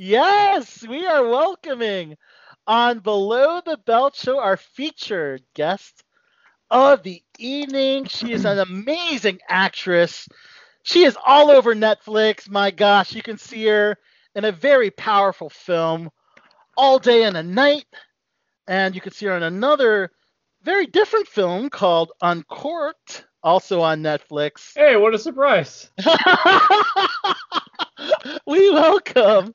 Yes, we are welcoming on Below the Belt Show our featured guest of the evening. She is an amazing actress. She is all over Netflix. My gosh, you can see her in a very powerful film, All Day and a Night. And you can see her in another very different film called Uncorked, also on Netflix. Hey, what a surprise! we welcome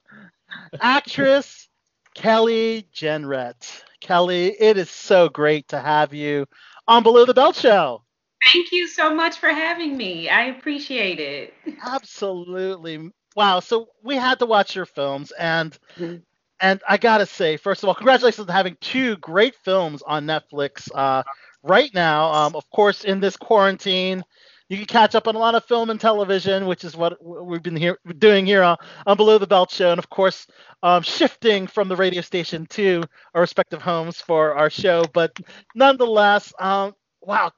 actress Kelly Jenrette. Kelly, it is so great to have you on Below the Belt Show. Thank you so much for having me. I appreciate it. Absolutely. Wow. So we had to watch your films and mm-hmm. and I gotta say, first of all, congratulations on having two great films on Netflix uh, right now. Um, of course, in this quarantine, you can catch up on a lot of film and television, which is what we've been here doing here on, on Below the Belt Show, and of course, um, shifting from the radio station to our respective homes for our show. But nonetheless, um, wow,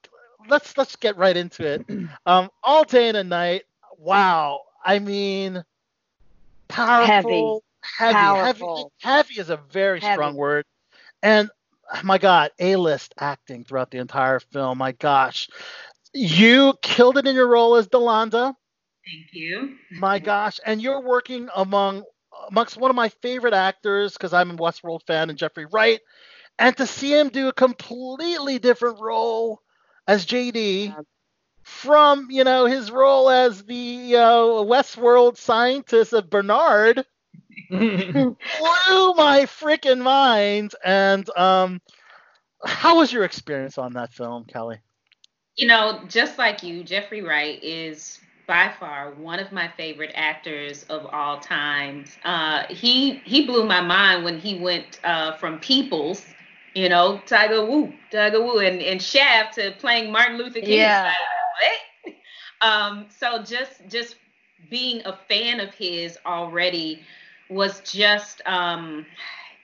let's let's get right into it. Um, all day and a night. Wow, I mean, powerful, heavy, heavy, heavy, heavy is a very heavy. strong word, and my God, A-list acting throughout the entire film. My gosh, you killed it in your role as Delanda. Thank you. My gosh, and you're working among amongst one of my favorite actors because I'm a Westworld fan and Jeffrey Wright, and to see him do a completely different role as JD yeah. from you know his role as the uh, Westworld scientist of Bernard blew my freaking mind. And um, how was your experience on that film, Kelly? You know, just like you, Jeffrey Wright is by far one of my favorite actors of all times. Uh, he he blew my mind when he went uh, from Peoples, you know, Tiger Woo, Tiger Woo, and, and Shaft to playing Martin Luther King. Yeah. Like, um, so just just being a fan of his already was just um,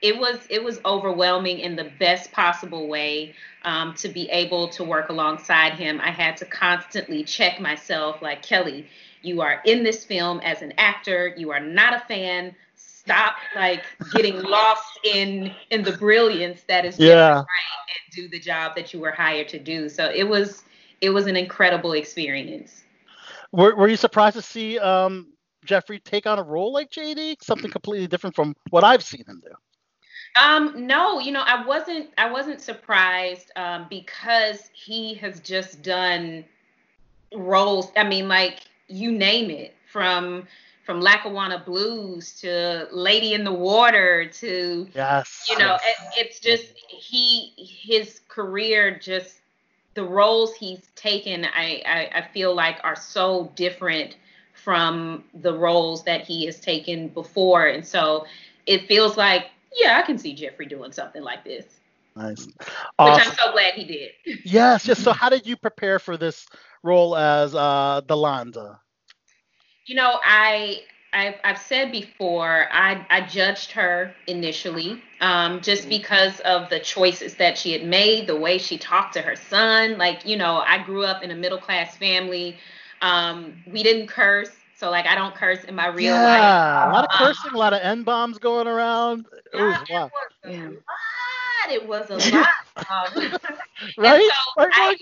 it was it was overwhelming in the best possible way um, to be able to work alongside him. I had to constantly check myself, like Kelly, you are in this film as an actor. You are not a fan. Stop like getting lost in in the brilliance that is yeah. right and do the job that you were hired to do. So it was it was an incredible experience. Were, were you surprised to see um, Jeffrey take on a role like JD? Something completely different from what I've seen him do. Um, no, you know, I wasn't I wasn't surprised um, because he has just done roles. I mean, like you name it, from from Lackawanna Blues to Lady in the Water to yes, you know, yes. it, it's just he his career just the roles he's taken. I, I I feel like are so different from the roles that he has taken before, and so it feels like yeah, I can see Jeffrey doing something like this. Nice. Awesome. Which I'm so glad he did. yes, yes. So how did you prepare for this role as uh Delanda? You know, I I've, I've said before, I, I judged her initially um, just mm-hmm. because of the choices that she had made, the way she talked to her son. Like, you know, I grew up in a middle class family. Um, we didn't curse. So like I don't curse in my real yeah, life. Yeah, a lot of um, cursing, a lot of n bombs going around. It was, wow. it was a lot. It was a lot. Um, right? So I,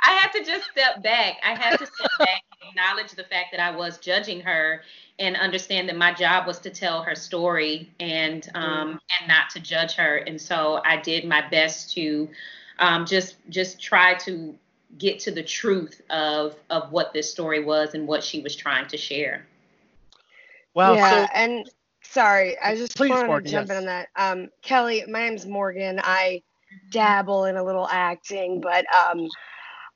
I had to just step back. I had to step back and acknowledge the fact that I was judging her and understand that my job was to tell her story and um, mm. and not to judge her. And so I did my best to um, just just try to get to the truth of of what this story was and what she was trying to share. Wow. Yeah, so, and sorry, I just please, wanted Morgan, to jump yes. in on that. Um, Kelly, my name's Morgan. I dabble in a little acting, but um,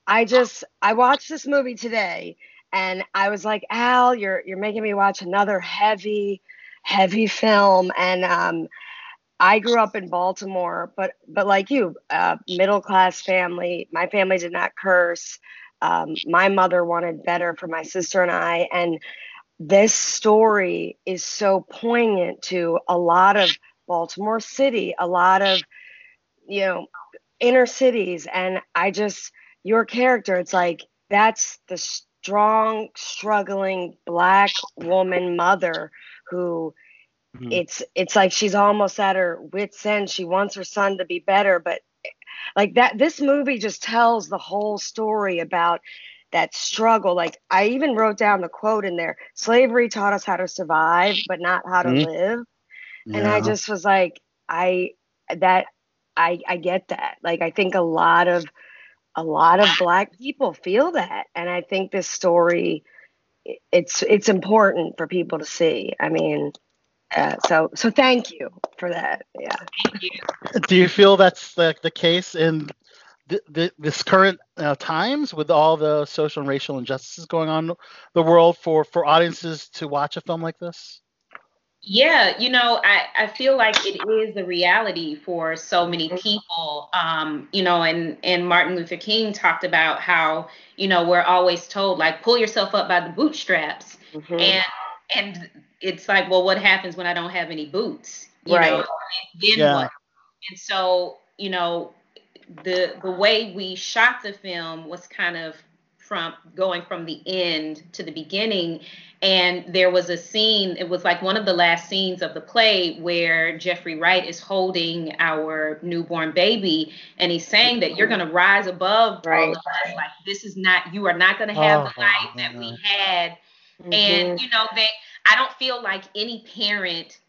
I just I watched this movie today, and I was like, Al, you're you're making me watch another heavy, heavy film, and um, I grew up in Baltimore, but but like you, uh, middle class family. My family did not curse. Um, my mother wanted better for my sister and I, and this story is so poignant to a lot of Baltimore City, a lot of you know inner cities, and I just your character. It's like that's the strong, struggling black woman mother who mm-hmm. it's it's like she's almost at her wits end. She wants her son to be better, but like that this movie just tells the whole story about that struggle. Like I even wrote down the quote in there: "Slavery taught us how to survive, but not how to mm-hmm. live." Yeah. And I just was like, I that I I get that. Like I think a lot of a lot of black people feel that, and I think this story it's it's important for people to see. I mean, uh, so so thank you for that. Yeah. Thank you. Do you feel that's the, the case in the, the, this current uh, times with all the social and racial injustices going on in the world for for audiences to watch a film like this? Yeah, you know, I, I feel like it is a reality for so many people. Um, you know, and, and Martin Luther King talked about how, you know, we're always told like pull yourself up by the bootstraps. Mm-hmm. And and it's like, well, what happens when I don't have any boots? You right. know, then yeah. what? And so, you know, the the way we shot the film was kind of from going from the end to the beginning and there was a scene it was like one of the last scenes of the play where jeffrey wright is holding our newborn baby and he's saying that you're going to rise above right. all of us like this is not you are not going to have oh, the life that we had mm-hmm. and you know that i don't feel like any parent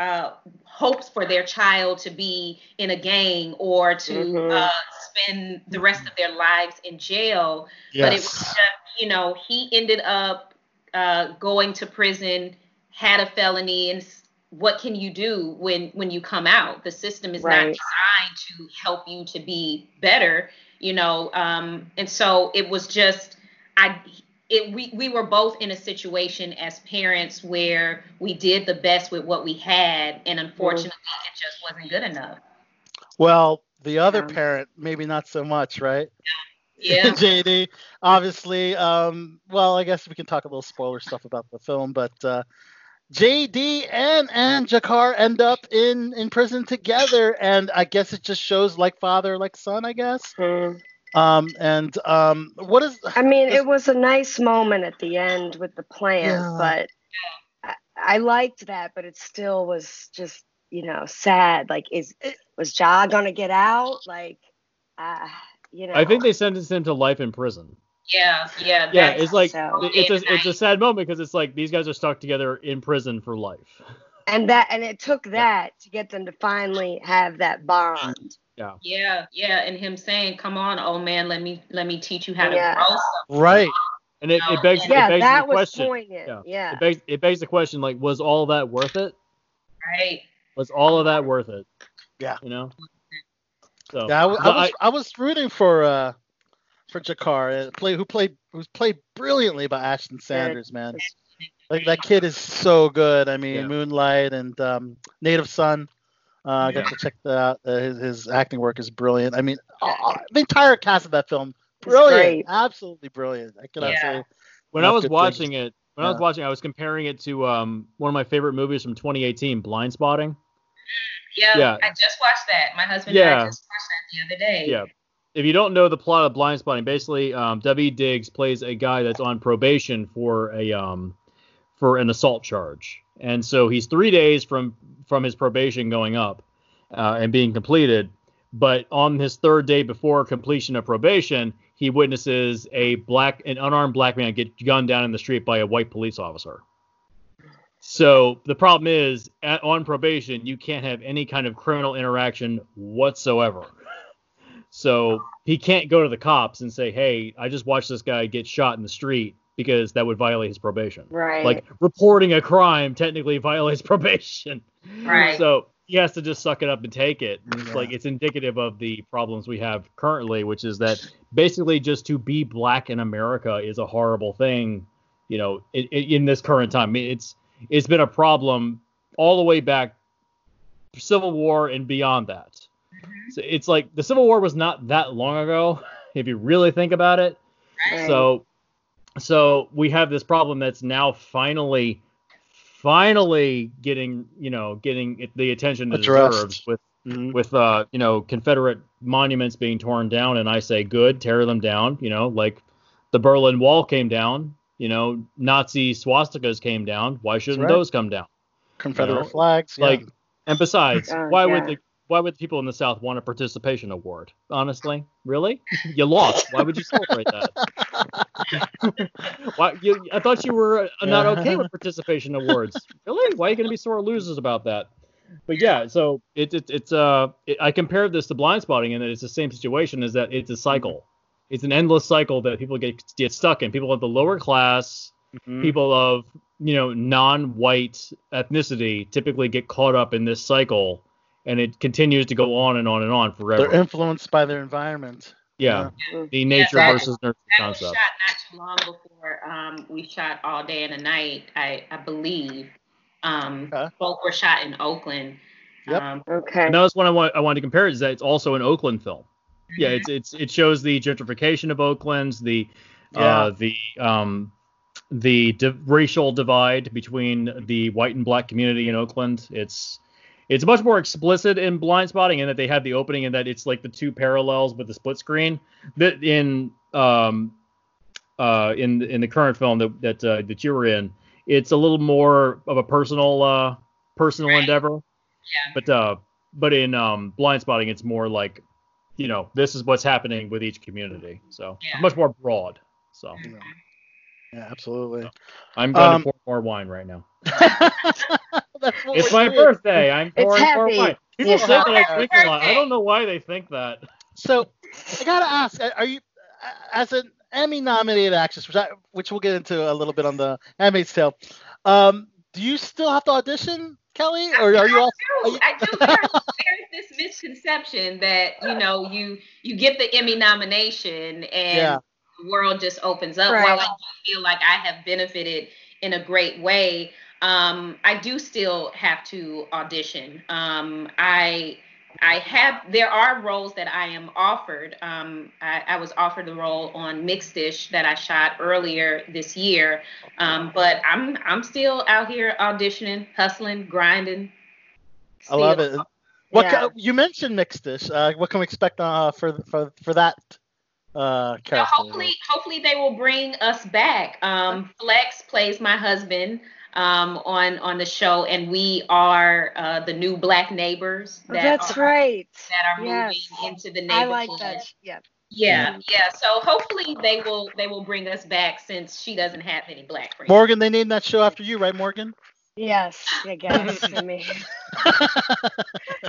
uh, hopes for their child to be in a gang or to mm-hmm. uh, spend the rest of their lives in jail. Yes. But it was just, you know, he ended up uh, going to prison, had a felony, and what can you do when when you come out? The system is right. not designed to help you to be better, you know. Um, and so it was just, I it, we, we were both in a situation as parents where we did the best with what we had, and unfortunately, it just wasn't good enough. Well, the other parent, maybe not so much, right? Yeah. JD, obviously, um, well, I guess we can talk a little spoiler stuff about the film, but uh, JD and and Jahkor end up in in prison together, and I guess it just shows like father, like son, I guess. Mm. Um, and um, what is? I mean, it was a nice moment at the end with the plant, yeah. but I, I, liked that, but it still was just you know sad. Like, is was Ja gonna get out? Like, uh, you know. I think they sentenced him to life in prison. Yeah, yeah. Yeah, it's like so. it's a it's a sad moment because it's like these guys are stuck together in prison for life. And that and it took that to get them to finally have that bond. Yeah. Yeah, yeah, and him saying, "Come on, old man, let me let me teach you how to yeah. grow something." Right. And it, it begs, yeah, it begs that the question. Poignant. Yeah. yeah. It begs, it begs the question, like, was all that worth it? Right. Was all of that worth it? Yeah. You know. So. Yeah, I, I was I, I, was rooting for uh for Jahkor, uh, play who played who's played brilliantly by Ashton Sanders, man. Like that kid is so good. I mean, yeah. Moonlight and um, Native Son. Uh, I got to check that out. Uh, his, his acting work is brilliant. I mean, uh, the entire cast of that film, brilliant, absolutely brilliant. I cannot yeah. say. When I was watching things. it, when yeah. I was watching, I was comparing it to um, one of my favorite movies from 2018, Blindspotting. Yeah, yeah, I just watched that. My husband yeah. and I just watched that the other day. Yeah. If you don't know the plot of Blindspotting, basically, um, W. Diggs plays a guy that's on probation for a um, for an assault charge, and so he's three days from from his probation going up uh, and being completed. But on his third day before completion of probation, he witnesses a black, an unarmed black man get gunned down in the street by a white police officer. So the problem is, at, on probation, you can't have any kind of criminal interaction whatsoever. So he can't go to the cops and say, "Hey, I just watched this guy get shot in the street," because that would violate his probation. Right. Like reporting a crime technically violates probation. Right. So he has to just suck it up and take it. And it's like it's indicative of the problems we have currently, which is that basically just to be black in America is a horrible thing. You know, in, in this current time, it's it's been a problem all the way back Civil War and beyond that. Mm-hmm. So it's like the Civil War was not that long ago, if you really think about it. Right. So so we have this problem that's now finally finally getting you know getting the attention it deserves with mm-hmm. with uh you know Confederate monuments being torn down and I say good tear them down you know like the Berlin Wall came down you know Nazi swastikas came down why shouldn't right. those come down Confederate know, flags. Yeah. Like, and besides, Oh, why yeah. would the why would the people in the South want a participation award? Honestly, really? You lost. Why would you celebrate that? why? You, I thought you were uh, not okay with participation awards. Really? Why are you going to be sore losers about that? But yeah, so it, it it's uh it, I compared this to Blindspotting and it's the same situation is that it's a cycle. It's an endless cycle that people get get stuck in. People of the lower class, Mhm. people of you know non-white ethnicity typically get caught up in this cycle and it continues to go on and on and on forever they're influenced by their environment. Yeah Yeah. the nature that- versus nurture That was concept shot not too long before um, we shot All Day and a Night, I, I believe. Um, Okay. Both were shot in Oakland. Yep. Um, Okay. and that was what I, want, I wanted to compare is that it's also an oakland film yeah it's it's it shows the gentrification of oakland the uh the um the di- racial divide between the white and black community in oakland it's it's much more explicit in Blindspotting in that they have the opening and that it's like the two parallels with the split screen that in um uh in in the current film that that uh, that you were in it's a little more of a personal uh personal Right. endeavor Yeah. but uh but in um Blindspotting it's more like you know this is what's happening with each community so Yeah. much more broad so Yeah, absolutely. i'm going Um, to pour more wine right now That's what it's my doing. birthday i'm It's pouring more happy. wine people It's say that i drink a lot i don't know why they think that So I gotta ask, are you as an Emmy-nominated actress, which I, which we'll get into a little bit on the Handmaid's Tale? Um, do you still have to audition, Kelly, or are you I all? do. I do. There's, there's this misconception that you know you you get the Emmy nomination and Yeah. the world just opens up. Right. While I do feel like I have benefited in a great way, um, I do still have to audition. Um, I I have there are roles that I am offered. Um, I, I was offered the role on Mixed-ish that I shot earlier this year, um, but I'm I'm still out here auditioning, hustling, grinding. I love it. What Yeah. ca- you mentioned mixed-ish? Uh, what can we expect uh, for for for that uh, So hopefully, hopefully they will bring us back. Um, Flex plays my husband um, on on the show, and we are uh, the new black neighbors Oh, that That's are, right. that are Yes. moving into the neighborhood. I neighborhood. like that. Yeah. Yeah, yeah. So hopefully they will they will bring us back since she doesn't have any black friends. Morgan, they named that show after you, right, Morgan? Yes, I guess. I mean,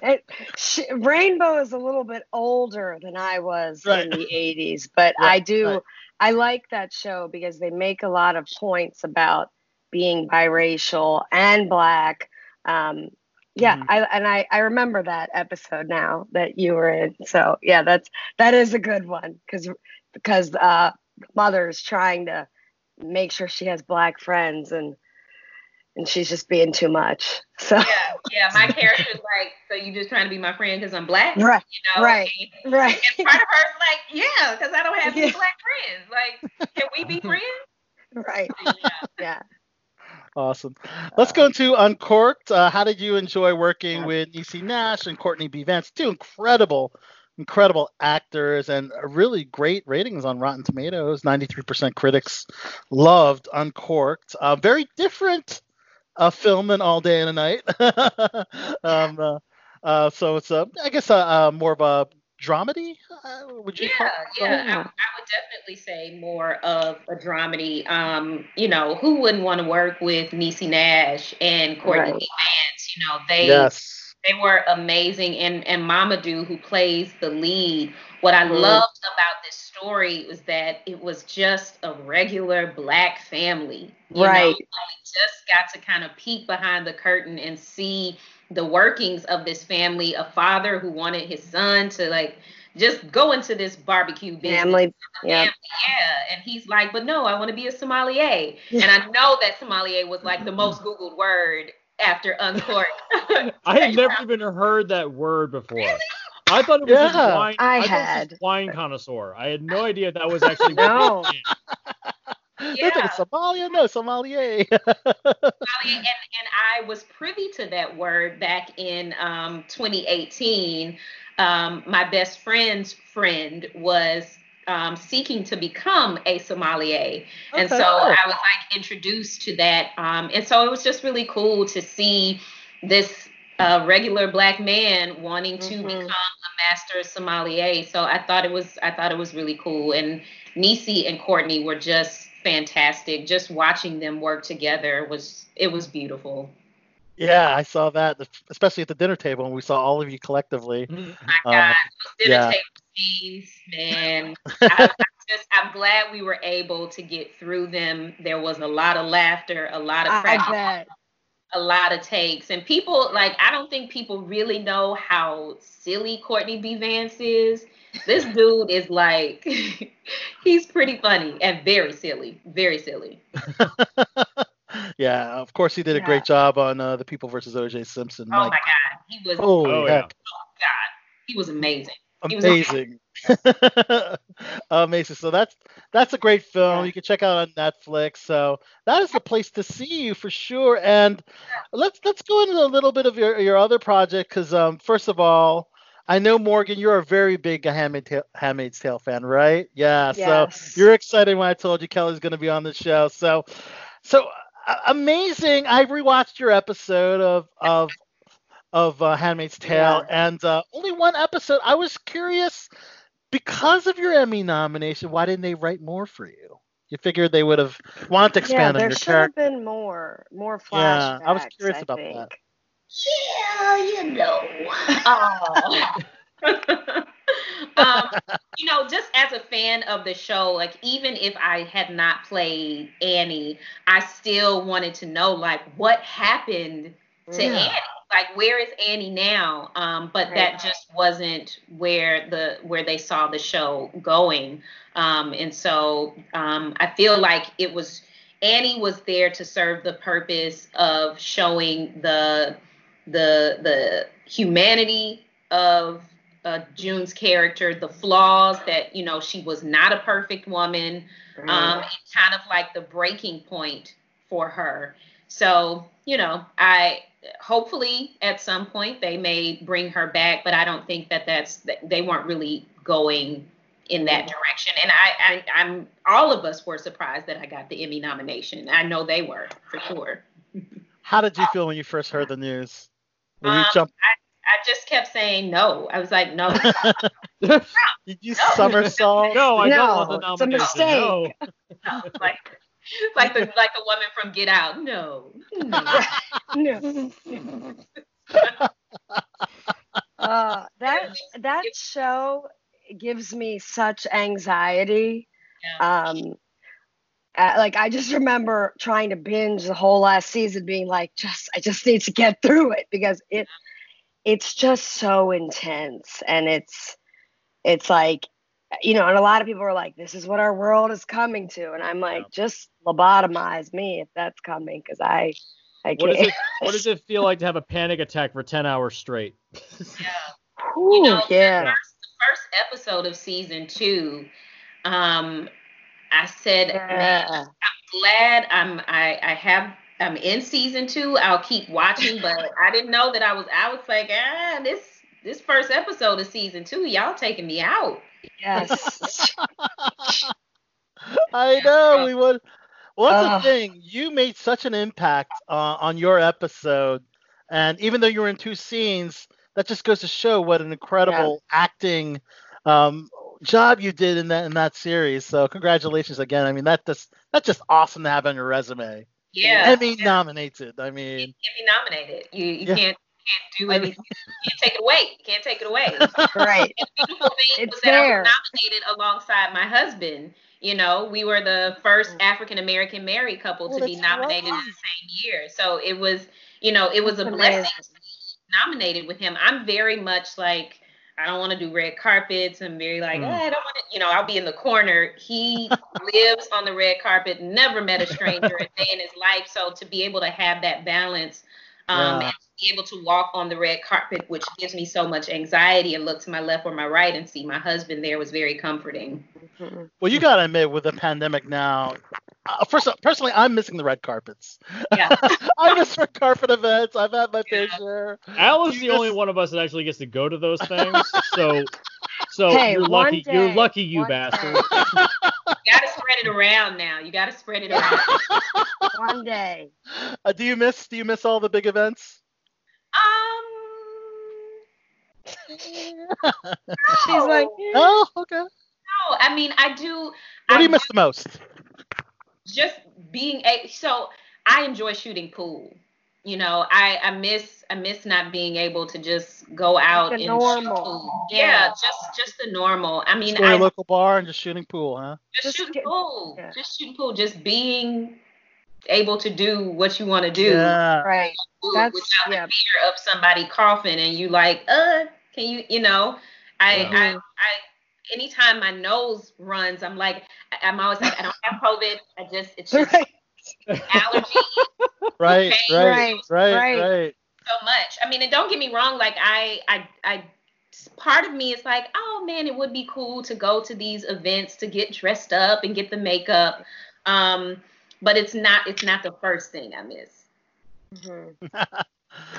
it, sh Rainbow is a little bit older than I was Right. in the 80s, but Right, I do, right. I like that show because they make a lot of points about being biracial and black. Um, yeah, Mhm. I and I, I remember that episode now that you were in. So yeah, that's that is a good one because because uh, mother's trying to make sure she has black friends and and she's just being too much. So Yeah, yeah. My character's like, so you just trying to be my friend because I'm black, right, you know? right. And, right. and part of her's like, yeah, because I don't have any Yeah. black friends. Like, can we be friends? right. Yeah. Yeah. Awesome. Let's go into Uncorked. Uh, how did you enjoy working with Niecy Nash and Courtney B. Vance? Two incredible, incredible actors and really great ratings on Rotten Tomatoes. 93% critics loved Uncorked. Uh, very different uh, film than All Day and a Night. um, uh, uh, so it's, a, I guess, uh, uh, more of a dramedy. Uh, would you call Yeah, it? yeah. I, I would definitely say more of a dramedy. Um, you know, who wouldn't want to work with Niecy Nash and Courtney Right. Vance? You know, they Yes. they were amazing. And and Mamoudou, who plays the lead, what I Mhm. loved about this story was that it was just a regular black family. You Right. Know? And we just got to kind of peek behind the curtain and see the workings of this family. A father who wanted his son to like just go into this barbecue business. Family. Yeah. Family, yeah. And he's like, but no, I want to be a sommelier. And I know that sommelier was like the most Googled word after Uncorked. I had never even heard that word before. I thought it was just Yeah. wine. I thought it was had. just wine connoisseur. I had no idea that was actually. No. What it meant. They think Yeah. it's Somalia? No, sommelier. Sommelier, and, and I was privy to that word back in um, 2018. Um, my best friend's friend was um, seeking to become a sommelier, and Okay. so I was like introduced to that, um, and so it was just really cool to see this uh, regular black man wanting to Mhm. become a master sommelier. So I thought it was I thought it was really cool, and Niecy and Courtney were just fantastic. Just watching them work together was it was beautiful. Yeah, I saw that, especially at the dinner table when we saw all of you collectively. My Uh, God, those dinner yeah. table scenes, man. I, I just, I'm glad we were able to get through them. There was a lot of laughter, a lot of I, I bet. a lot of takes, and people like I don't think people really know how silly Courtney B. Vance is. This dude is like, he's pretty funny and very silly, very silly. yeah, of course he did a Yeah. great job on uh, the People versus O.J. Simpson. Oh my God, he was holy Oh, yeah. heck, God, he was amazing. he was amazing. amazing. So that's that's a great film. Yeah. You can check out on Netflix. So that is the place to see you for sure. And let's let's go into a little bit of your your other project because um first of all. I know Morgan, you're a very big Handmaid's Tale, Handmaid's Tale fan, right? Yeah. Yes. So you're excited when I told you Kelly's going to be on the show. So, so uh, amazing! I rewatched your episode of of of uh, Handmaid's Tale, and uh, only one episode. I was curious because of your Emmy nomination. Why didn't they write more for you? You figured they would have wanted to Yeah, expand on there your should have been more, more flashbacks. Yeah. I was curious I about think. that. Yeah, you know. Oh. um, you know, just as a fan of the show, like even if I had not played Annie, I still wanted to know like what happened to Yeah. Annie. Like where is Annie now? Um, but that just wasn't where the where they saw the show going. Um, and so um, I feel like it was Annie was there to serve the purpose of showing the the the humanity of uh, June's character, the flaws that you know she was not a perfect woman, um, and kind of like the breaking point for her. So you know, I hopefully at some point they may bring her back, but I don't think that that's they weren't really going in that direction. And I, I I'm all of us were surprised that I got the Emmy nomination. I know they were for sure. How did you feel when you first heard the news? Were you Um, jump? I just kept saying no. I was like, no. Did you somersault? No, I No, don't want the it's a mistake. No. no. Like, like the like the woman from Get Out. No. no. No. Uh, that that show gives me such anxiety. Um, uh, like I just remember trying to binge the whole last season, being like, just I just need to get through it because it it's just so intense and it's it's like you know, and a lot of people are like, this is what our world is coming to, and I'm like, just lobotomize me if that's coming because I I What can't. does it What does it feel like to have a panic attack for ten hours straight? Yeah. Whew, You know, yeah. the first, the first episode of season two, um, I said, I'm glad I'm I, I have I'm in season two. I'll keep watching, but I didn't know that I was I was like, ah, this this first episode of season two, y'all taking me out. Yes. I know we would. Well, that's the thing. You made such an impact uh, on your episode, and even though you were in two scenes, that just goes to show what an incredible acting um, job you did in that in that series. So congratulations again. I mean, that just that's just awesome to have on your resume. Yeah. Emmy yeah. nominated. I mean, Emmy nominated. You you Yeah. can't can't do anything. You can't take it away. You can't take it away. right. And the beautiful thing It's was that there. I was nominated alongside my husband. You know, we were the first oh. African American married couple Oh, to be nominated in the same year. So it was, you know, it was a blessing to be nominated with him. I'm very much like I don't want to do red carpets. I'm very like, Mm. "Eh, I don't want to, you know, I'll be in the corner. He lives on the red carpet, never met a stranger a day in his life. So to be able to have that balance um, Yeah. and to be able to walk on the red carpet, which gives me so much anxiety, and look to my left or my right and see my husband there was very comforting. Mhm. well, you gotta admit, with the pandemic now, uh, first personally, I'm missing the red carpets. Yeah. I miss red carpet events. I've had my fair Yeah. share. Al is You the only one of us that actually gets to go to those things. So So Hey, you're one lucky. You're lucky, you one bastard. You gotta spread it around now. You gotta spread it around. One day. Uh, do you miss do you miss all the big events? Um. She's like, Oh, okay. No, I mean I do. What I do you miss the most? Just being a so I enjoy shooting pool. You know, I I miss I miss not being able to just go out the and shoot normal. pool. Yeah. Yeah, just just the normal. I mean, Just go to I a local bar and just shooting pool, huh? just, Just shooting get- pool, yeah. just shooting pool, just being able to do what you want to do, Yeah. right. do it That's- without yeah. the fear of somebody coughing and you like, uh, can you, you know, I Yeah. I I anytime my nose runs, I'm like, I- I'm always like, I don't have COVID. I just it's just Right. allergy Right, right, Right, right, right. right. so much. I mean, and don't get me wrong, like I I I part of me is like, oh man, it would be cool to go to these events to get dressed up and get the makeup. Um, but it's not it's not the first thing I miss. Mhm.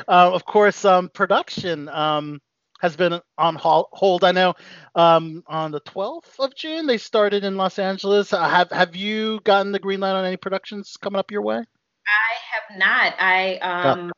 Uh, of course, um, production um, has been on hold. I know um, on the 12th of June they started in Los Angeles. Uh, have Have you gotten the green light on any productions coming up your way? I have not. I um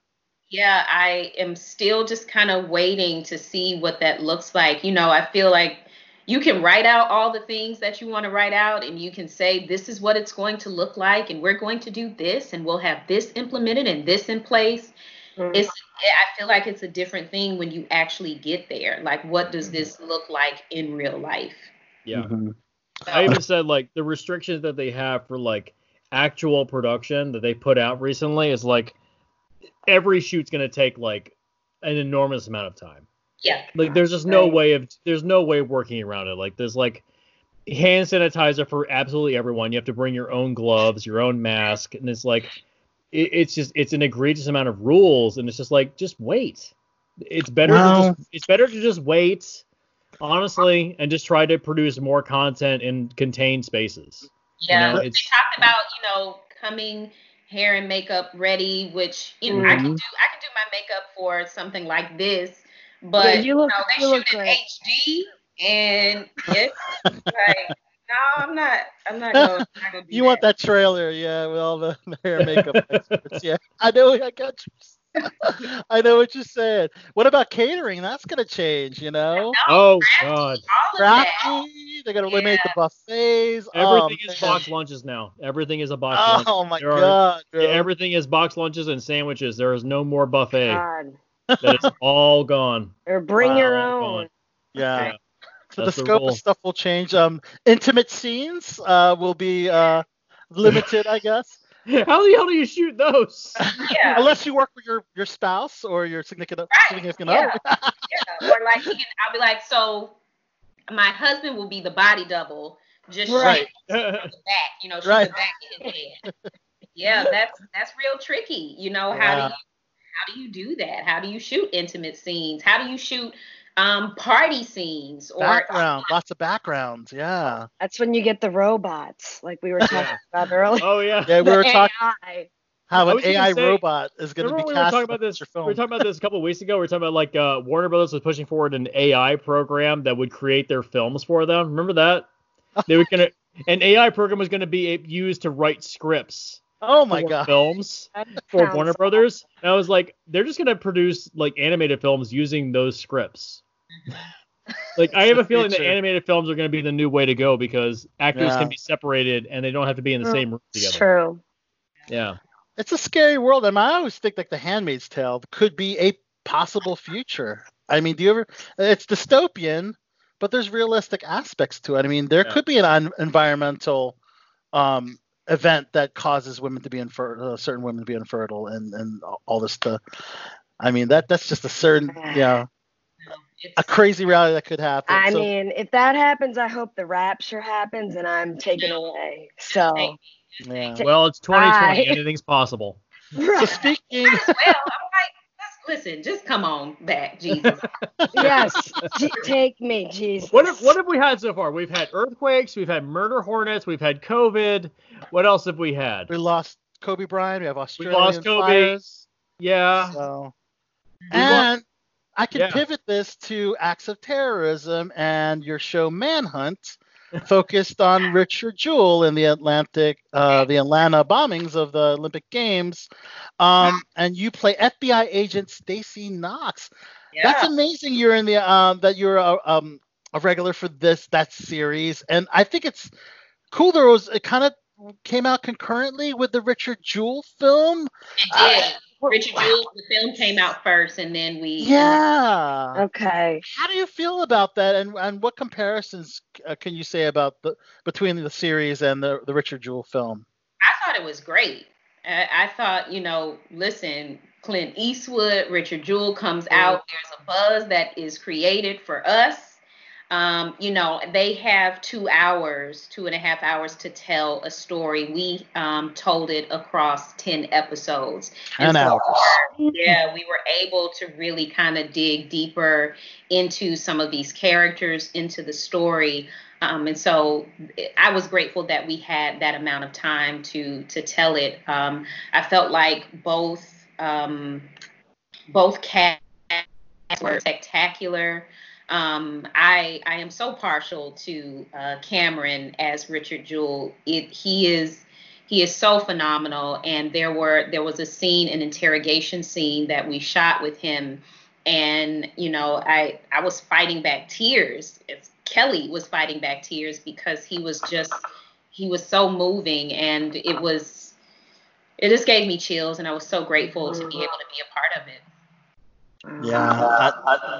yeah, I am still just kind of waiting to see what that looks like. You know, I feel like you can write out all the things that you want to write out and you can say this is what it's going to look like and we're going to do this and we'll have this implemented and this in place. Mhm. It's I feel like it's a different thing when you actually get there. Like what does this look like in real life? Yeah. Mhm. I even said like the restrictions that they have for like actual production that they put out recently is like every shoot's gonna take like an enormous amount of time. Yeah. Like there's just no Right. way of there's no way of working around it. Like there's like hand sanitizer for absolutely everyone. You have to bring your own gloves, your own mask, and it's like it, it's just it's an egregious amount of rules, and it's just like just wait. It's better to Well- just it's better to just wait, honestly, and just try to produce more content in contained spaces. Yeah, know, they it's- talked about you know coming hair and makeup ready, which you know I can Mhm. do. I can do my makeup for something like this, but Yeah, you look- know, they you look shoot in great. HD, and it's like no, I'm not. I'm not going. I'm not gonna do You want that trailer, yeah, with all the hair and makeup experts. Yeah, I know. I got you. I know what you're saying. What about catering? That's gonna change, you know. Oh god, all. Crafty, they're gonna eliminate the buffets. Oh, everything oh, is man. box lunches now. Everything is a box oh, lunch. Oh my There are- god, Yeah, everything is box lunches and sandwiches. There is no more buffet. God. That is all gone. Or bring Wow, your own. gone. yeah. Yeah. So the That's the scope rule. of stuff will change. Um, intimate scenes uh will be uh limited, I guess, How the hell do you shoot those? Yeah. unless you work with your your spouse or your significant Right, significant yeah. other. Yeah, or like he can, I'll be like, so my husband will be the body double, just Right. shoot the back, you know, shoot Right. the back of his head. yeah, that's that's real tricky. You know, how Yeah. do you how do you do that? How do you shoot intimate scenes? How do you shoot um party scenes or Background, lots of backgrounds. Yeah. That's when you get the robots, like we were talking Yeah. about earlier. oh yeah. Yeah, we The were talking AI. how an AI say- robot is going to be when we were cast talking in about a this? future We were talking about this a couple of weeks ago. We were talking about like uh, Warner Brothers was pushing forward an AI program that would create their films for them. Remember that? They were gonna an AI program was gonna be used to write scripts oh my god. films That for sounds Warner Brothers. And I was like, they're just gonna produce like animated films using those scripts. Like I have a feeling that animated films are gonna be the new way to go because actors Yeah. can be separated and they don't have to be in the Mm, same room It's together. true. Yeah. It's a scary world. I mean, I always think like The Handmaid's Tale could be a possible future. I mean, do you ever? It's dystopian, but there's realistic aspects to it. I mean, there Yeah. could be an un- environmental um, event that causes women to be infertile, uh, certain women to be infertile, and and all this stuff. I mean, that that's just a certain, yeah, it's, a crazy reality that could happen. I So- mean, if that happens, I hope the rapture happens and I'm taken away. So, yeah. Well, it's 2020. Bye. Anything's possible. So speaking, well, I'm like, let's listen, just come on back, Jesus. yes, J- take me, Jesus. What have, what have we had so far? We've had earthquakes, we've had murder hornets, we've had COVID. What else have we had? we lost Kobe Bryant. We have Australian lost Kobe. fires. Yeah. So, We lost- and I can Yeah. pivot this to acts of terrorism and your show Manhunt, focused on Richard Jewell in the Atlantic, uh, the Atlanta bombings of the Olympic Games, um, and you play FBI agent Stacy Knox. That's amazing. You're in the um, that you're a, um, a regular for this that series, and I think it's cool. There was it kind of came out concurrently with the Richard Jewell film. It did. Richard Jewell, the film came out first, and then we. Yeah. Okay. How do you feel about that, and and what comparisons uh, can you say about the between the series and the the Richard Jewell film? I thought it was great. I, I thought, you know, listen, Clint Eastwood, Richard Jewell comes out. There's a buzz that is created for us. Um, you know, they have two hours, two and a half hours to tell a story. We um, told it across 10 episodes. Ten so, hours. yeah, we were able to really kind of dig deeper into some of these characters, into the story. Um, and so I was grateful that we had that amount of time to to tell it. Um, I felt like both um, both cats were spectacular. Um, I I am so partial to uh, Cameron as Richard Jewell. It he is he is so phenomenal. And there were there was a scene, an interrogation scene that we shot with him, and you know I I was fighting back tears. It's, Kelly was fighting back tears because he was just he was so moving, and it was it just gave me chills, and I was so grateful to be able to be a part of it. Yeah, I,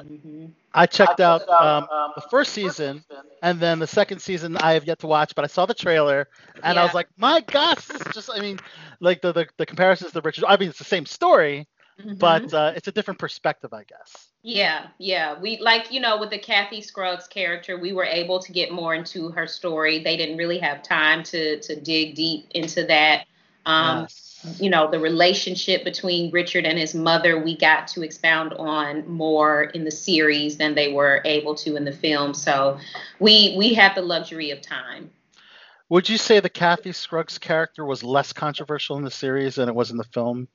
Mhm. I checked out um, the first season, and then the second season I have yet to watch, but I saw the trailer, and I was like, my gosh, this is just I mean, like the the, the comparisons to Richard. I mean, it's the same story, Mhm. but uh, it's a different perspective, I guess. Yeah, yeah. We like, you know, with the Kathy Scruggs character, we were able to get more into her story. They didn't really have time to to dig deep into that. Um, Yes. You know, the relationship between Richard and his mother, we got to expound on more in the series than they were able to in the film. So we we had the luxury of time. Would you say the Kathy Scruggs character was less controversial in the series than it was in the film?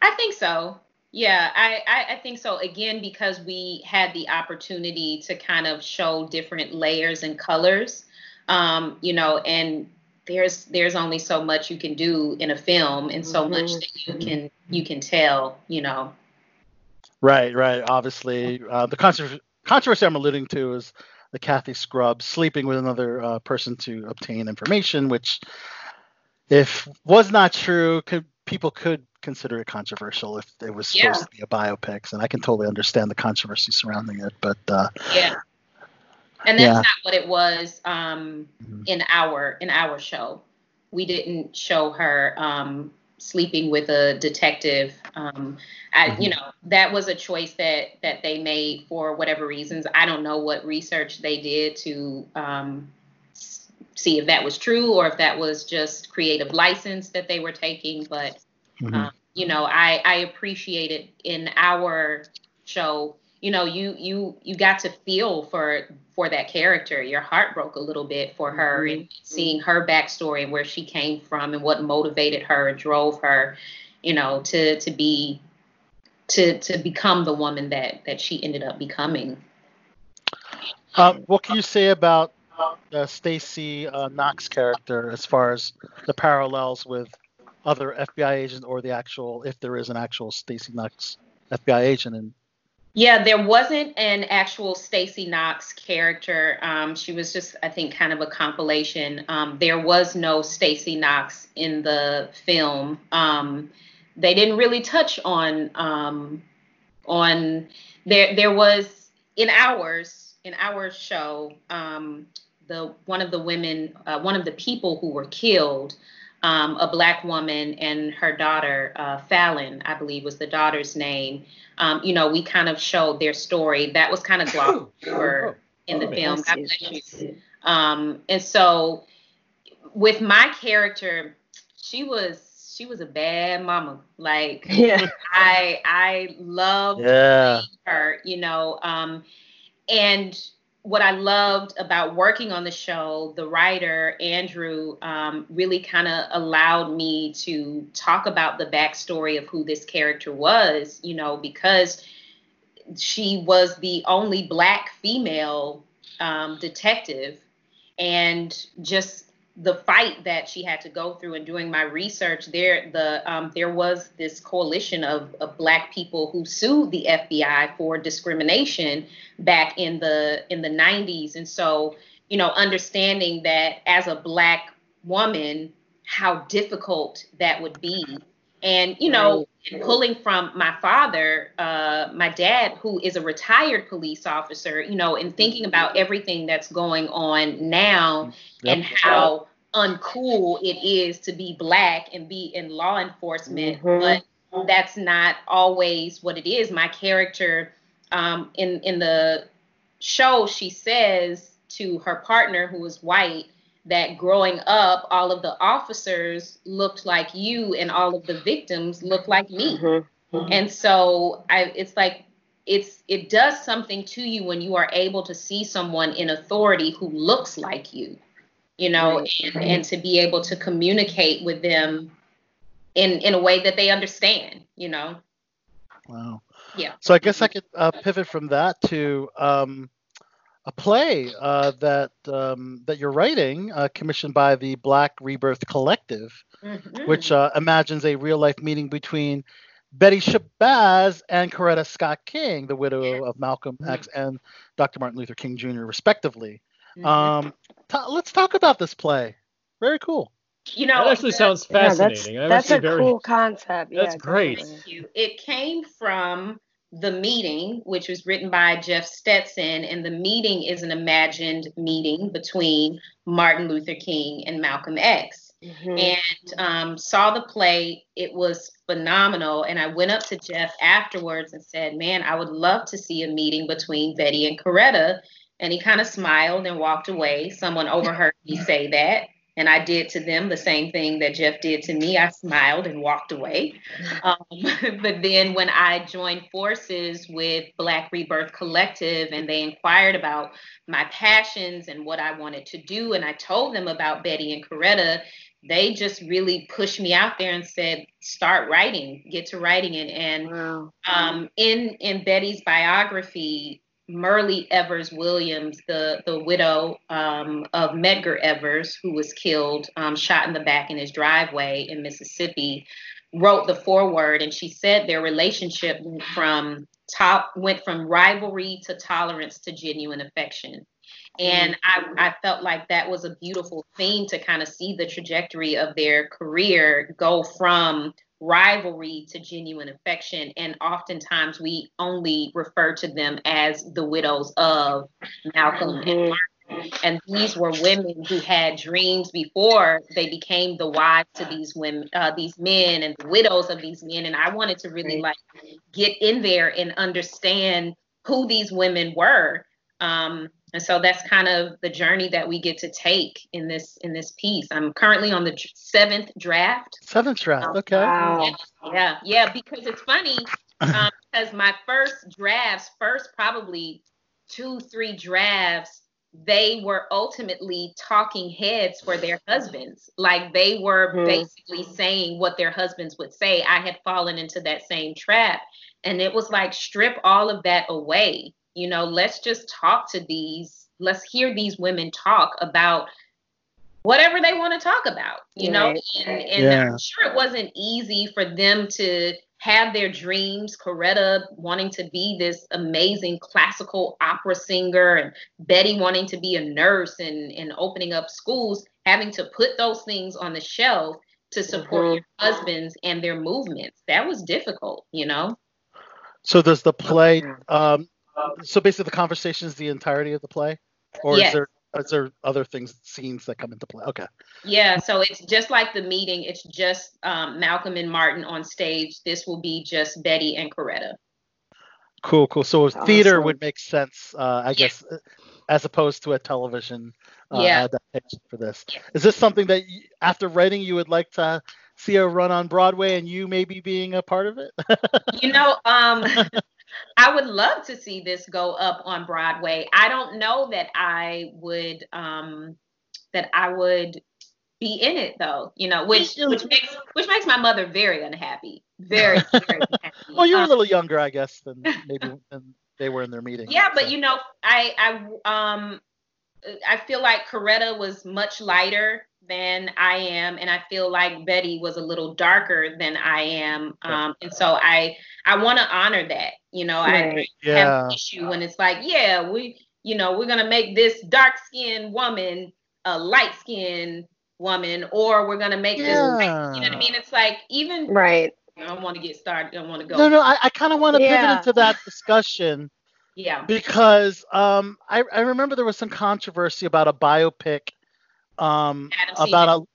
I think so. Yeah, I, I, I think so. Again, because we had the opportunity to kind of show different layers and colors, um, you know, and there's there's only so much you can do in a film, and so much Mhm. that you can you can tell, you know. Right, right. Obviously, uh, the controversy, controversy I'm alluding to is the Kathy Scruggs sleeping with another uh, person to obtain information, which, if was not true, could people could consider it controversial if it was supposed Yeah. to be a biopic. And I can totally understand the controversy surrounding it, but uh, Yeah. And that's Yeah. not what it was um, Mhm. in our in our show. We didn't show her um, sleeping with a detective. Um, I, Mm-hmm. you know, that was a choice that that they made for whatever reasons. I don't know what research they did to um, see if that was true or if that was just creative license that they were taking. But mhm. um, you know, I I appreciated in our show. You know, you you you got to feel for for that character. Your heart broke a little bit for her, and seeing her backstory and where she came from and what motivated her and drove her, you know, to to be to to become the woman that that she ended up becoming. Uh, what can you say about uh, Stacy uh, Knox character as far as the parallels with other FBI agents or the actual, if there is an actual Stacy Knox FBI agent? And Yeah, there wasn't an actual Stacey Knox character. Um, she was just, I think, kind of a compilation. Um, there was no Stacey Knox in the film. Um, they didn't really touch on um, on there. There was in ours in our show. Um, the one of the women, uh, one of the people who were killed, um, a black woman and her daughter, uh, Fallon, I believe was the daughter's name. Um, you know, we kind of showed their story. That was kind of glossed over in the film. God bless you. Um, and so with my character, she was she was a bad mama. Like Yeah. I I loved yeah, her, you know. Um, and what I loved about working on the show, the writer Andrew um, really kind of allowed me to talk about the backstory of who this character was, you know, because she was the only black female um, detective, and just the fight that she had to go through and doing my research there the um, there was this coalition of, of black people who sued the FBI for discrimination back in the in the 90s and so you know understanding that as a black woman how difficult that would be and you know pulling from my father uh, my dad who is a retired police officer you know and thinking about everything that's going on now yep. and how uncool it is to be black and be in law enforcement mm-hmm. but that's not always what it is my character um, in in the show she says to her partner who is white that growing up, all of the officers looked like you and all of the victims looked like me. Mm-hmm. Mm-hmm. And so I, it's like, it's it does something to you when you are able to see someone in authority who looks like you you know right. and, and to be able to communicate with them in in a way that they understand you know wow yeah so i guess i could uh, pivot from that to um, a play uh, that um, that you're writing, uh, commissioned by the Black Rebirth Collective, mm-hmm. which uh, imagines a real life meeting between Betty Shabazz and Coretta Scott King, the widow of Malcolm mm-hmm. X and Dr. Martin Luther King Jr., respectively. Mm-hmm. Um, t- let's talk about this play. Very cool. You know, that actually sounds fascinating. Yeah, that's, that's a very, cool concept. That's yeah, great. It came from the meeting, which was written by Jeff Stetson, and the meeting is an imagined meeting between Martin Luther King and Malcolm X. Mm-hmm. And um, saw the play. It was phenomenal. And I went up to Jeff afterwards and said, Man, I would love to see a meeting between Betty and Coretta. And he kind of smiled and walked away. Someone overheard me say that. And I did to them the same thing that Jeff did to me. I smiled and walked away. Um, but then when I joined forces with Black Rebirth Collective and they inquired about my passions and what I wanted to do, and I told them about Betty and Coretta, they just really pushed me out there and said, start writing, get to writing it. And wow. um, in in Betty's biography, Myrlie Evers Williams, the, the widow um, of Medgar Evers, who was killed, um, shot in the back in his driveway in Mississippi, wrote the foreword, and she said their relationship went from top went from rivalry to tolerance to genuine affection. And I, I felt like that was a beautiful theme to kind of see the trajectory of their career go from rivalry to genuine affection. And oftentimes we only refer to them as the widows of Malcolm and mm-hmm. Martin. And these were women who had dreams before they became the wives to these women, uh, these men, and the widows of these men. And I wanted to really like get in there and understand who these women were. Um, and so that's kind of the journey that we get to take in this in this piece. I'm currently on the seventh draft. Seventh draft um, okay. Wow. yeah yeah because it's funny um, because my first drafts first probably two three drafts they were ultimately talking heads for their husbands. Like they were mm-hmm. basically saying what their husbands would say. I had fallen into that same trap and it was like strip all of that away you know let's just talk to these let's hear these women talk about whatever they want to talk about you know? And, and yeah. i'm sure it wasn't easy for them to have their dreams coretta wanting to be this amazing classical opera singer and betty wanting to be a nurse and, and opening up schools having to put those things on the shelf to support mm-hmm. your husbands and their movements. That was difficult you know? So does the play um, so basically, the conversation is the entirety of the play, or yes. is there is there other things scenes that come into play? Okay. Yeah, so it's just like the meeting. It's just um, Malcolm and Martin on stage. This will be just Betty and Coretta. Cool, cool. So awesome. theater would make sense, uh, I guess, uh, as opposed to a television uh, yeah. adaptation for this. Is this something that you, after writing you would like to see a run on Broadway and you maybe being a part of it? you know, um, I would love to see this go up on Broadway. I don't know that I would um that I would be in it though, you know, which which makes which makes my mother very unhappy. very, very happy. Well, you're a Um, little younger, I guess, than maybe than they were in their meeting. Yeah, but so. you know, I I um I feel like Coretta was much lighter than I am, and I feel like Betty was a little darker than I am. Um, and so I I want to honor that. You know, I Right. have an issue when it's like, yeah, we you know we're gonna make this dark skinned woman a light skinned woman, or we're gonna make this. Yeah. You know what I mean? It's like even Right. I don't want to get started. I don't want to go. no, no, I, I kind of want to pivot into that discussion Yeah. because um, I, I remember there was some controversy about a biopic um, about a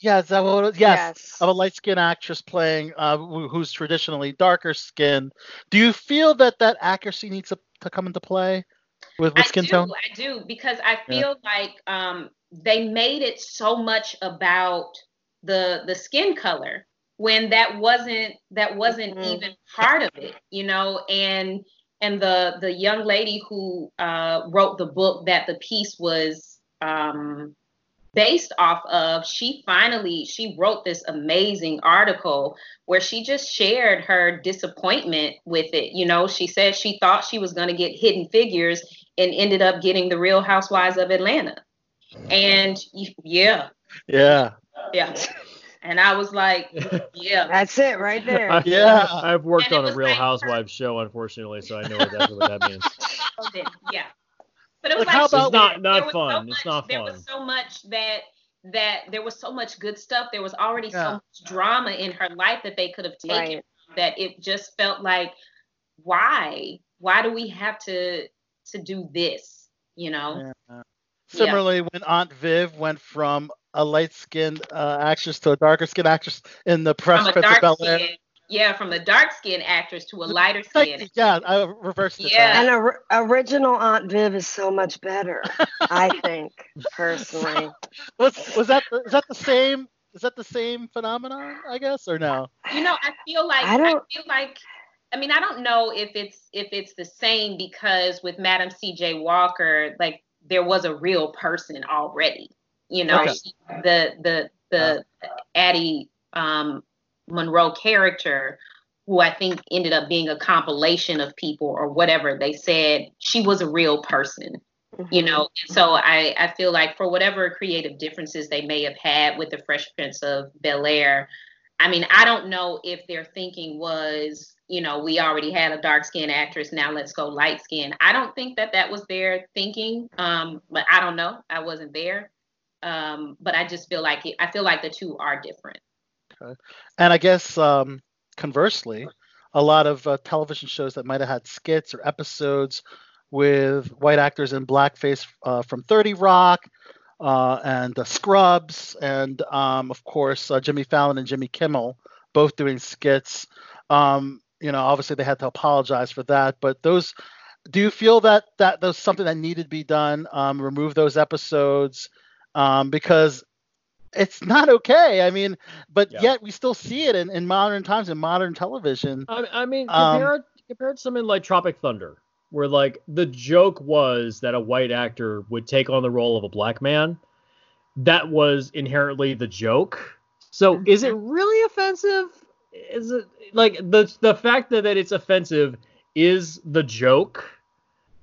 yeah, is that what it yes, Yes. of a light skinned actress playing uh, who's traditionally darker skinned. Do you feel that that accuracy needs to, to come into play with, with I skin do, tone? I do, because I Yeah. feel like um, they made it so much about the the skin color when that wasn't that wasn't Mhm. even part of it, you know. And and the the young lady who uh, wrote the book that the piece was um, based off of, she finally she wrote this amazing article where she just shared her disappointment with it. You know, she said she thought she was going to get Hidden Figures and ended up getting The Real Housewives of Atlanta. And yeah, Yeah. yeah. And I was like, yeah. That's it right there. I- Yeah. I've worked And on a Real like- Housewives show, unfortunately, so I know exactly what that means. yeah. But it was Like, like, how about- not- not there fun. So It's much, not There was so much that that there was so much good stuff. There was already Yeah. so much drama in her life that they could have taken Right. that it just felt like why why do we have to to do this you know Yeah. Similarly, when Aunt Viv went from a light-skinned uh, actress to a darker-skinned actress in the Fresh from a Prince of Bel Air. Skin yeah from a dark skinned actress to a lighter skin you. Yeah, I reversed it. Yeah. And or- original Aunt Viv is so much better, I think, personally. Was was that the, that the same? Is that the same phenomenon? I guess or no? you know i feel like I I, don't- feel like i mean i don't know if it's if it's the same because with madam cj walker like there was a real person already you know Okay. she- the the the addie um monroe character who i think ended up being a compilation of people or whatever they said she was a real person you know? So i i feel like for whatever creative differences they may have had with the fresh prince of bel air i mean i don't know if their thinking was you know we already had a dark skinned actress now let's go light skin i don't think that that was their thinking um but i don't know. I wasn't there. Um but i just feel like it, i feel like the two are different And I guess um, conversely, a lot of uh, television shows that might have had skits or episodes with white actors in blackface uh, from 30 Rock uh, and uh, Scrubs, and um, of course uh, Jimmy Fallon and Jimmy Kimmel both doing skits. Um, you know, obviously they had to apologize for that, but those. Do you feel that that was something that needed to be done? Um, remove those episodes um, because it's not okay. I mean, but Yeah. yet we still see it in, in modern times in modern television. I, I mean, Um, compare it compare it to something like Tropic Thunder, where like the joke was that a white actor would take on the role of a black man. That was inherently the joke. So is it really offensive? Is it like the the fact that, that it's offensive is the joke?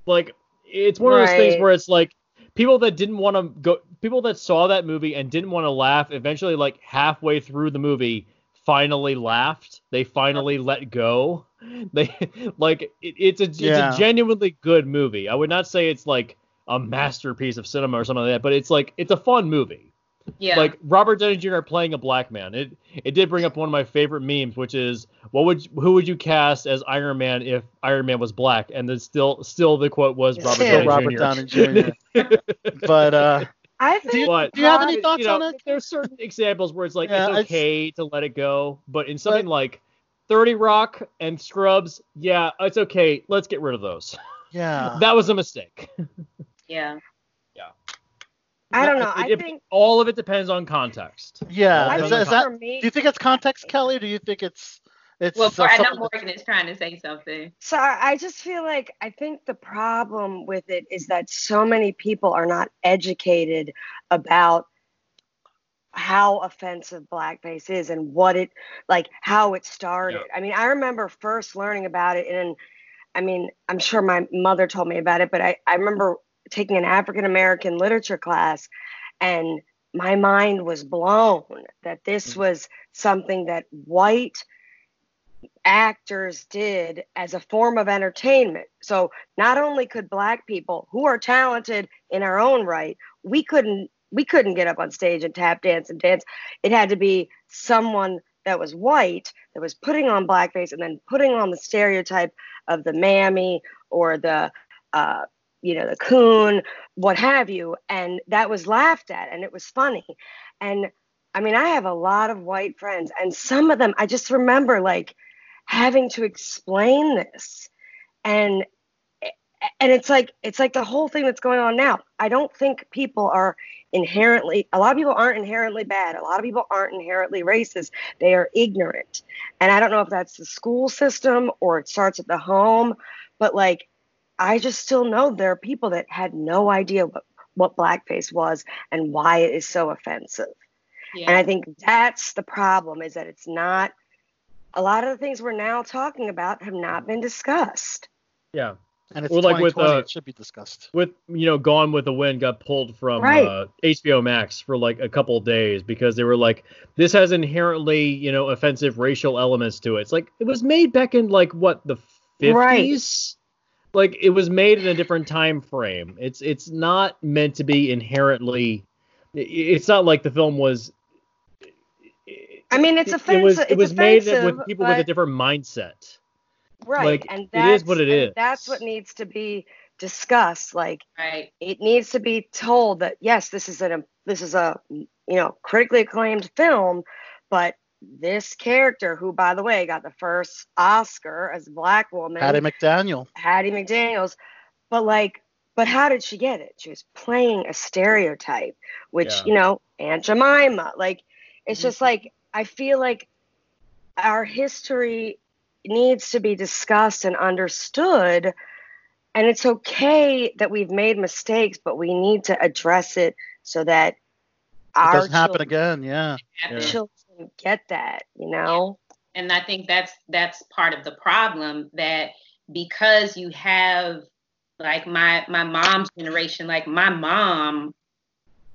Like it's one of those things where it's like people that didn't want to go people that saw that movie and didn't want to laugh eventually like halfway through the movie finally laughed they finally let go they like it, it's a it's Yeah. a genuinely good movie i would not say it's like a masterpiece of cinema or something like that but it's like it's a fun movie yeah like Robert Downey Jr. playing a black man. It it did bring up one of my favorite memes, which is what would who would you cast as Iron Man if Iron Man was black? And then still still the quote was Robert Still Downey Robert Jr. Downey Jr. but uh, I do you, But- do you have any you thoughts know, on it? There's certain examples where it's like Yeah, it's it's- okay to let it go, but in something like 30 Rock and Scrubs, yeah, it's okay. Let's get rid of those. Yeah. that was a mistake. yeah Yeah. I don't know. It- I it- think all of it depends on context. yeah. I Is think that, is that, do you think it's context, Kelly? Or do you think it's it's well uh, i know morgan is trying to say something so I I just feel like I think the problem with it is that so many people are not educated about how offensive blackface is and what it like how it started. Yeah. I mean, I remember first learning about it and I mean, I'm sure my mother told me about it, but I, I remember taking an African American literature class and my mind was blown that this mm. was something that white actors did as a form of entertainment. So not only could black people who are talented in our own right, we couldn't we couldn't get up on stage and tap dance and dance. It had to be someone that was white that was putting on blackface and then putting on the stereotype of the mammy or the uh, you know the coon, what have you, and that was laughed at and it was funny. And I mean, I have a lot of white friends, and some of them I just remember like having to explain this. And and it's like it's like the whole thing that's going on now. I don't think people are inherently a lot of people aren't inherently bad. A lot of people aren't inherently racist. They are ignorant. And i don't know if that's the school system or it starts at the home but like i just still know there are people that had no idea what, what blackface was and why it is so offensive. Yeah. and i think that's the problem is that it's not a lot of the things we're now talking about have not been discussed yeah and it's or like with uh, it should be discussed. With you know, Gone with the Wind got pulled from right. uh, HBO Max for like a couple days because they were like, this has inherently you know offensive racial elements to it. It's like it was made back in like what the 50s. Right. Like it was made in a different time frame. It's it's not meant to be inherently. It's not like the film was. I mean, it's offensive. It was, it was made with people but... with a different mindset. Right. Like, and it is what it is. That's what needs to be discussed. Like right. it needs to be told that yes, this is a this is a you know critically acclaimed film, but this character, who by the way got the first Oscar as a black woman, Hattie McDaniel. Hattie McDaniels, but like, but how did she get it? She was playing a stereotype, which yeah. you know, Aunt Jemima. Like, it's mm-hmm. just like I feel like our history needs to be discussed and understood. And it's okay that we've made mistakes, but we need to address it so that it our doesn't happen again. Yeah. Children get that, you know? And I think that's that's part of the problem that because you have like my my mom's generation, like my mom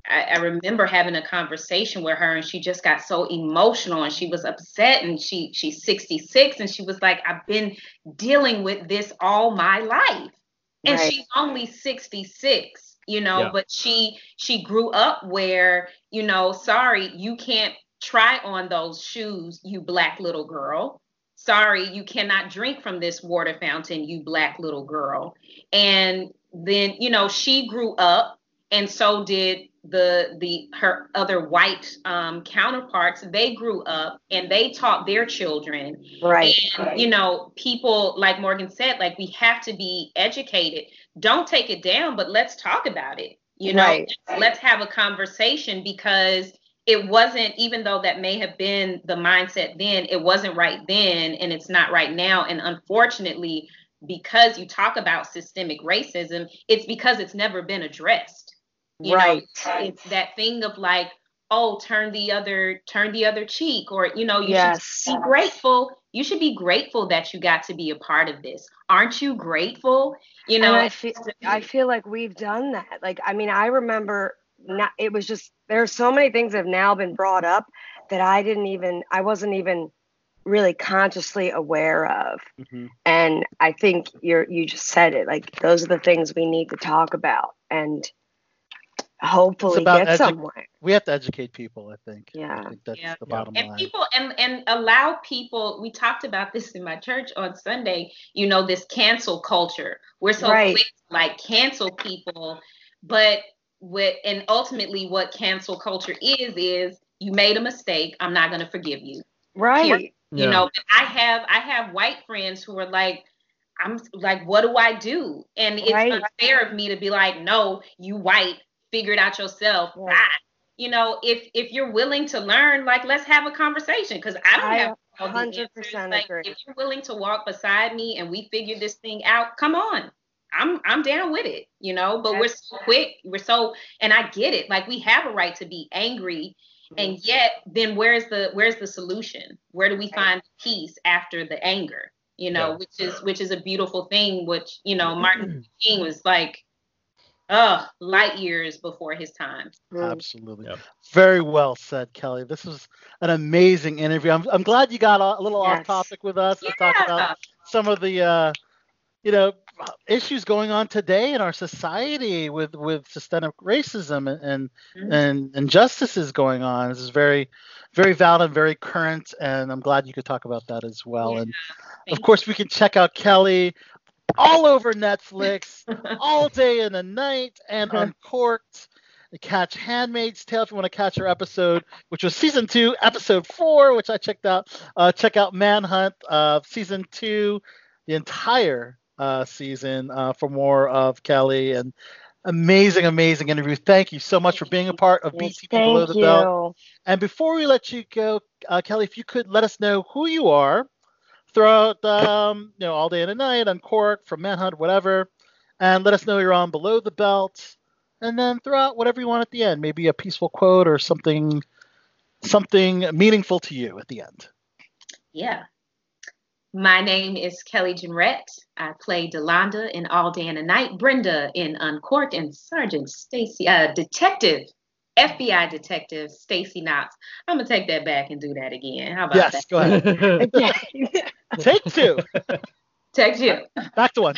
I, I, remember having a conversation with her and she just got so emotional and she was upset and she she's 66 and she was like I've been dealing with this all my life and right. she's only 66 you know yeah. but she she grew up where you know sorry you can't try on those shoes you black little girl sorry you cannot drink from this water fountain you black little girl and then you know she grew up and so did the the her other white um, counterparts they grew up and they taught their children. Right. And you know people like morgan said like we have to be educated. Don't take it down but let's talk about it you know? Right. let's have a conversation because it wasn't even though that may have been the mindset then it wasn't right then and it's not right now. And unfortunately because you talk about systemic racism it's because it's never been addressed you right. know, it's that thing of like, oh, turn the other, turn the other cheek, or you know, you yes. should be grateful. You should be grateful that you got to be a part of this. Aren't you grateful? You know, and I feel I feel like we've done that. Like, I mean, I remember not, it was just there's so many things that have now been brought up that I didn't even I wasn't even really consciously aware of. Mm-hmm. And I think you're you just said it. Like those are the things we need to talk about. And hopefully get edu- somewhere. We have to educate people, I think. Yeah. I think that's yeah. the bottom and line. people and and allow people we talked about this in my church on Sunday, you know, this cancel culture. We're so right. quick to like cancel people, but with and ultimately what cancel culture is is you made a mistake, I'm not gonna forgive you. Right. Here, you yeah. know, I have I have white friends who are like I'm like, what do I do? And it's right. unfair of me to be like, no, you white, figure it out yourself. Yeah. you know, if if you're willing to learn, like let's have a conversation because I don't I have all 100% like, agree. If you're willing to walk beside me and we figure this thing out, come on. I'm I'm down with it, you know, but we're so quick, we're so and I get it. Like we have a right to be angry mm-hmm. and yet then where's the where's the solution where do we find peace after the anger you know Yeah. which is which is a beautiful thing which you know martin Luther king was like oh light years before his time Mm. Absolutely. Yep. Very well said, Kelly. This was an amazing interview. I'm, I'm glad you got a, a little off topic with us to talk about some of the, uh, you know, issues going on today in our society with with systemic racism and and, Mhm. and injustices going on. This is very, very valid and very current, and I'm glad you could talk about that as well. Yeah. And Thank of course, we can check out Kelly all over Netflix all day and the night and uncorked. Catch handmaid's tale if you want to catch her episode which was season two episode four which i checked out. Uh, check out manhunt uh, season two the entire uh, season uh, for more of kelly and amazing amazing interview thank you so much for being a part of btb below the belt. and before we let you go, uh, Kelly, if you could let us know who you are throughout, um, you know, all day and at night Uncorked, from Manhunt, whatever, and let us know you're on Below the Belt, and then throw out whatever you want at the end, maybe a peaceful quote or something, something meaningful to you at the end. Yeah. My name is Kelly Jenrette. I play Delonda in All Day and a Night, Brenda in Uncorked, and Sergeant Stacy, uh, Detective, FBI Detective Stacy Knox. I'm gonna take that back and do that again. How about Yes, that? go ahead. Take two. Take you. Back to one.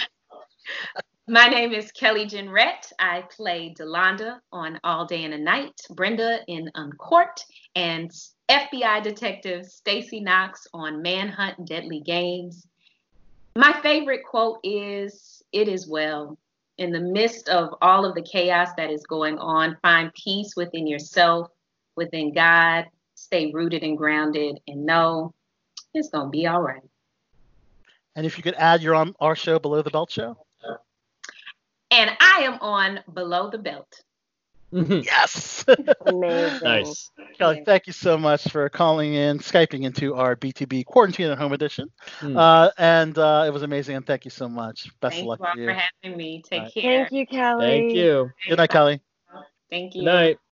My name is Kelly Jenrette. I play Delonda on All Day and a Night, Brenda in Uncorked, and FBI Detective Stacy Knox on Manhunt Deadly Games. My favorite quote is It is well. In the midst of all of the chaos that is going on, find peace within yourself, within God, stay rooted and grounded, and know it's going to be all right. And if you could add, you're on um, our show, Below the Belt Show. And I am on Below the Belt. Yes. Amazing. nice. Kelly, thank you so much for calling in, Skyping into our BTB Quarantine at Home edition. Hmm. Uh, and uh, it was amazing, and thank you so much. Best Thank of luck you all to you. for having me. Take All right. care. Thank you, Kelly. Thank you. Good night, Kelly. Thank you. Good night.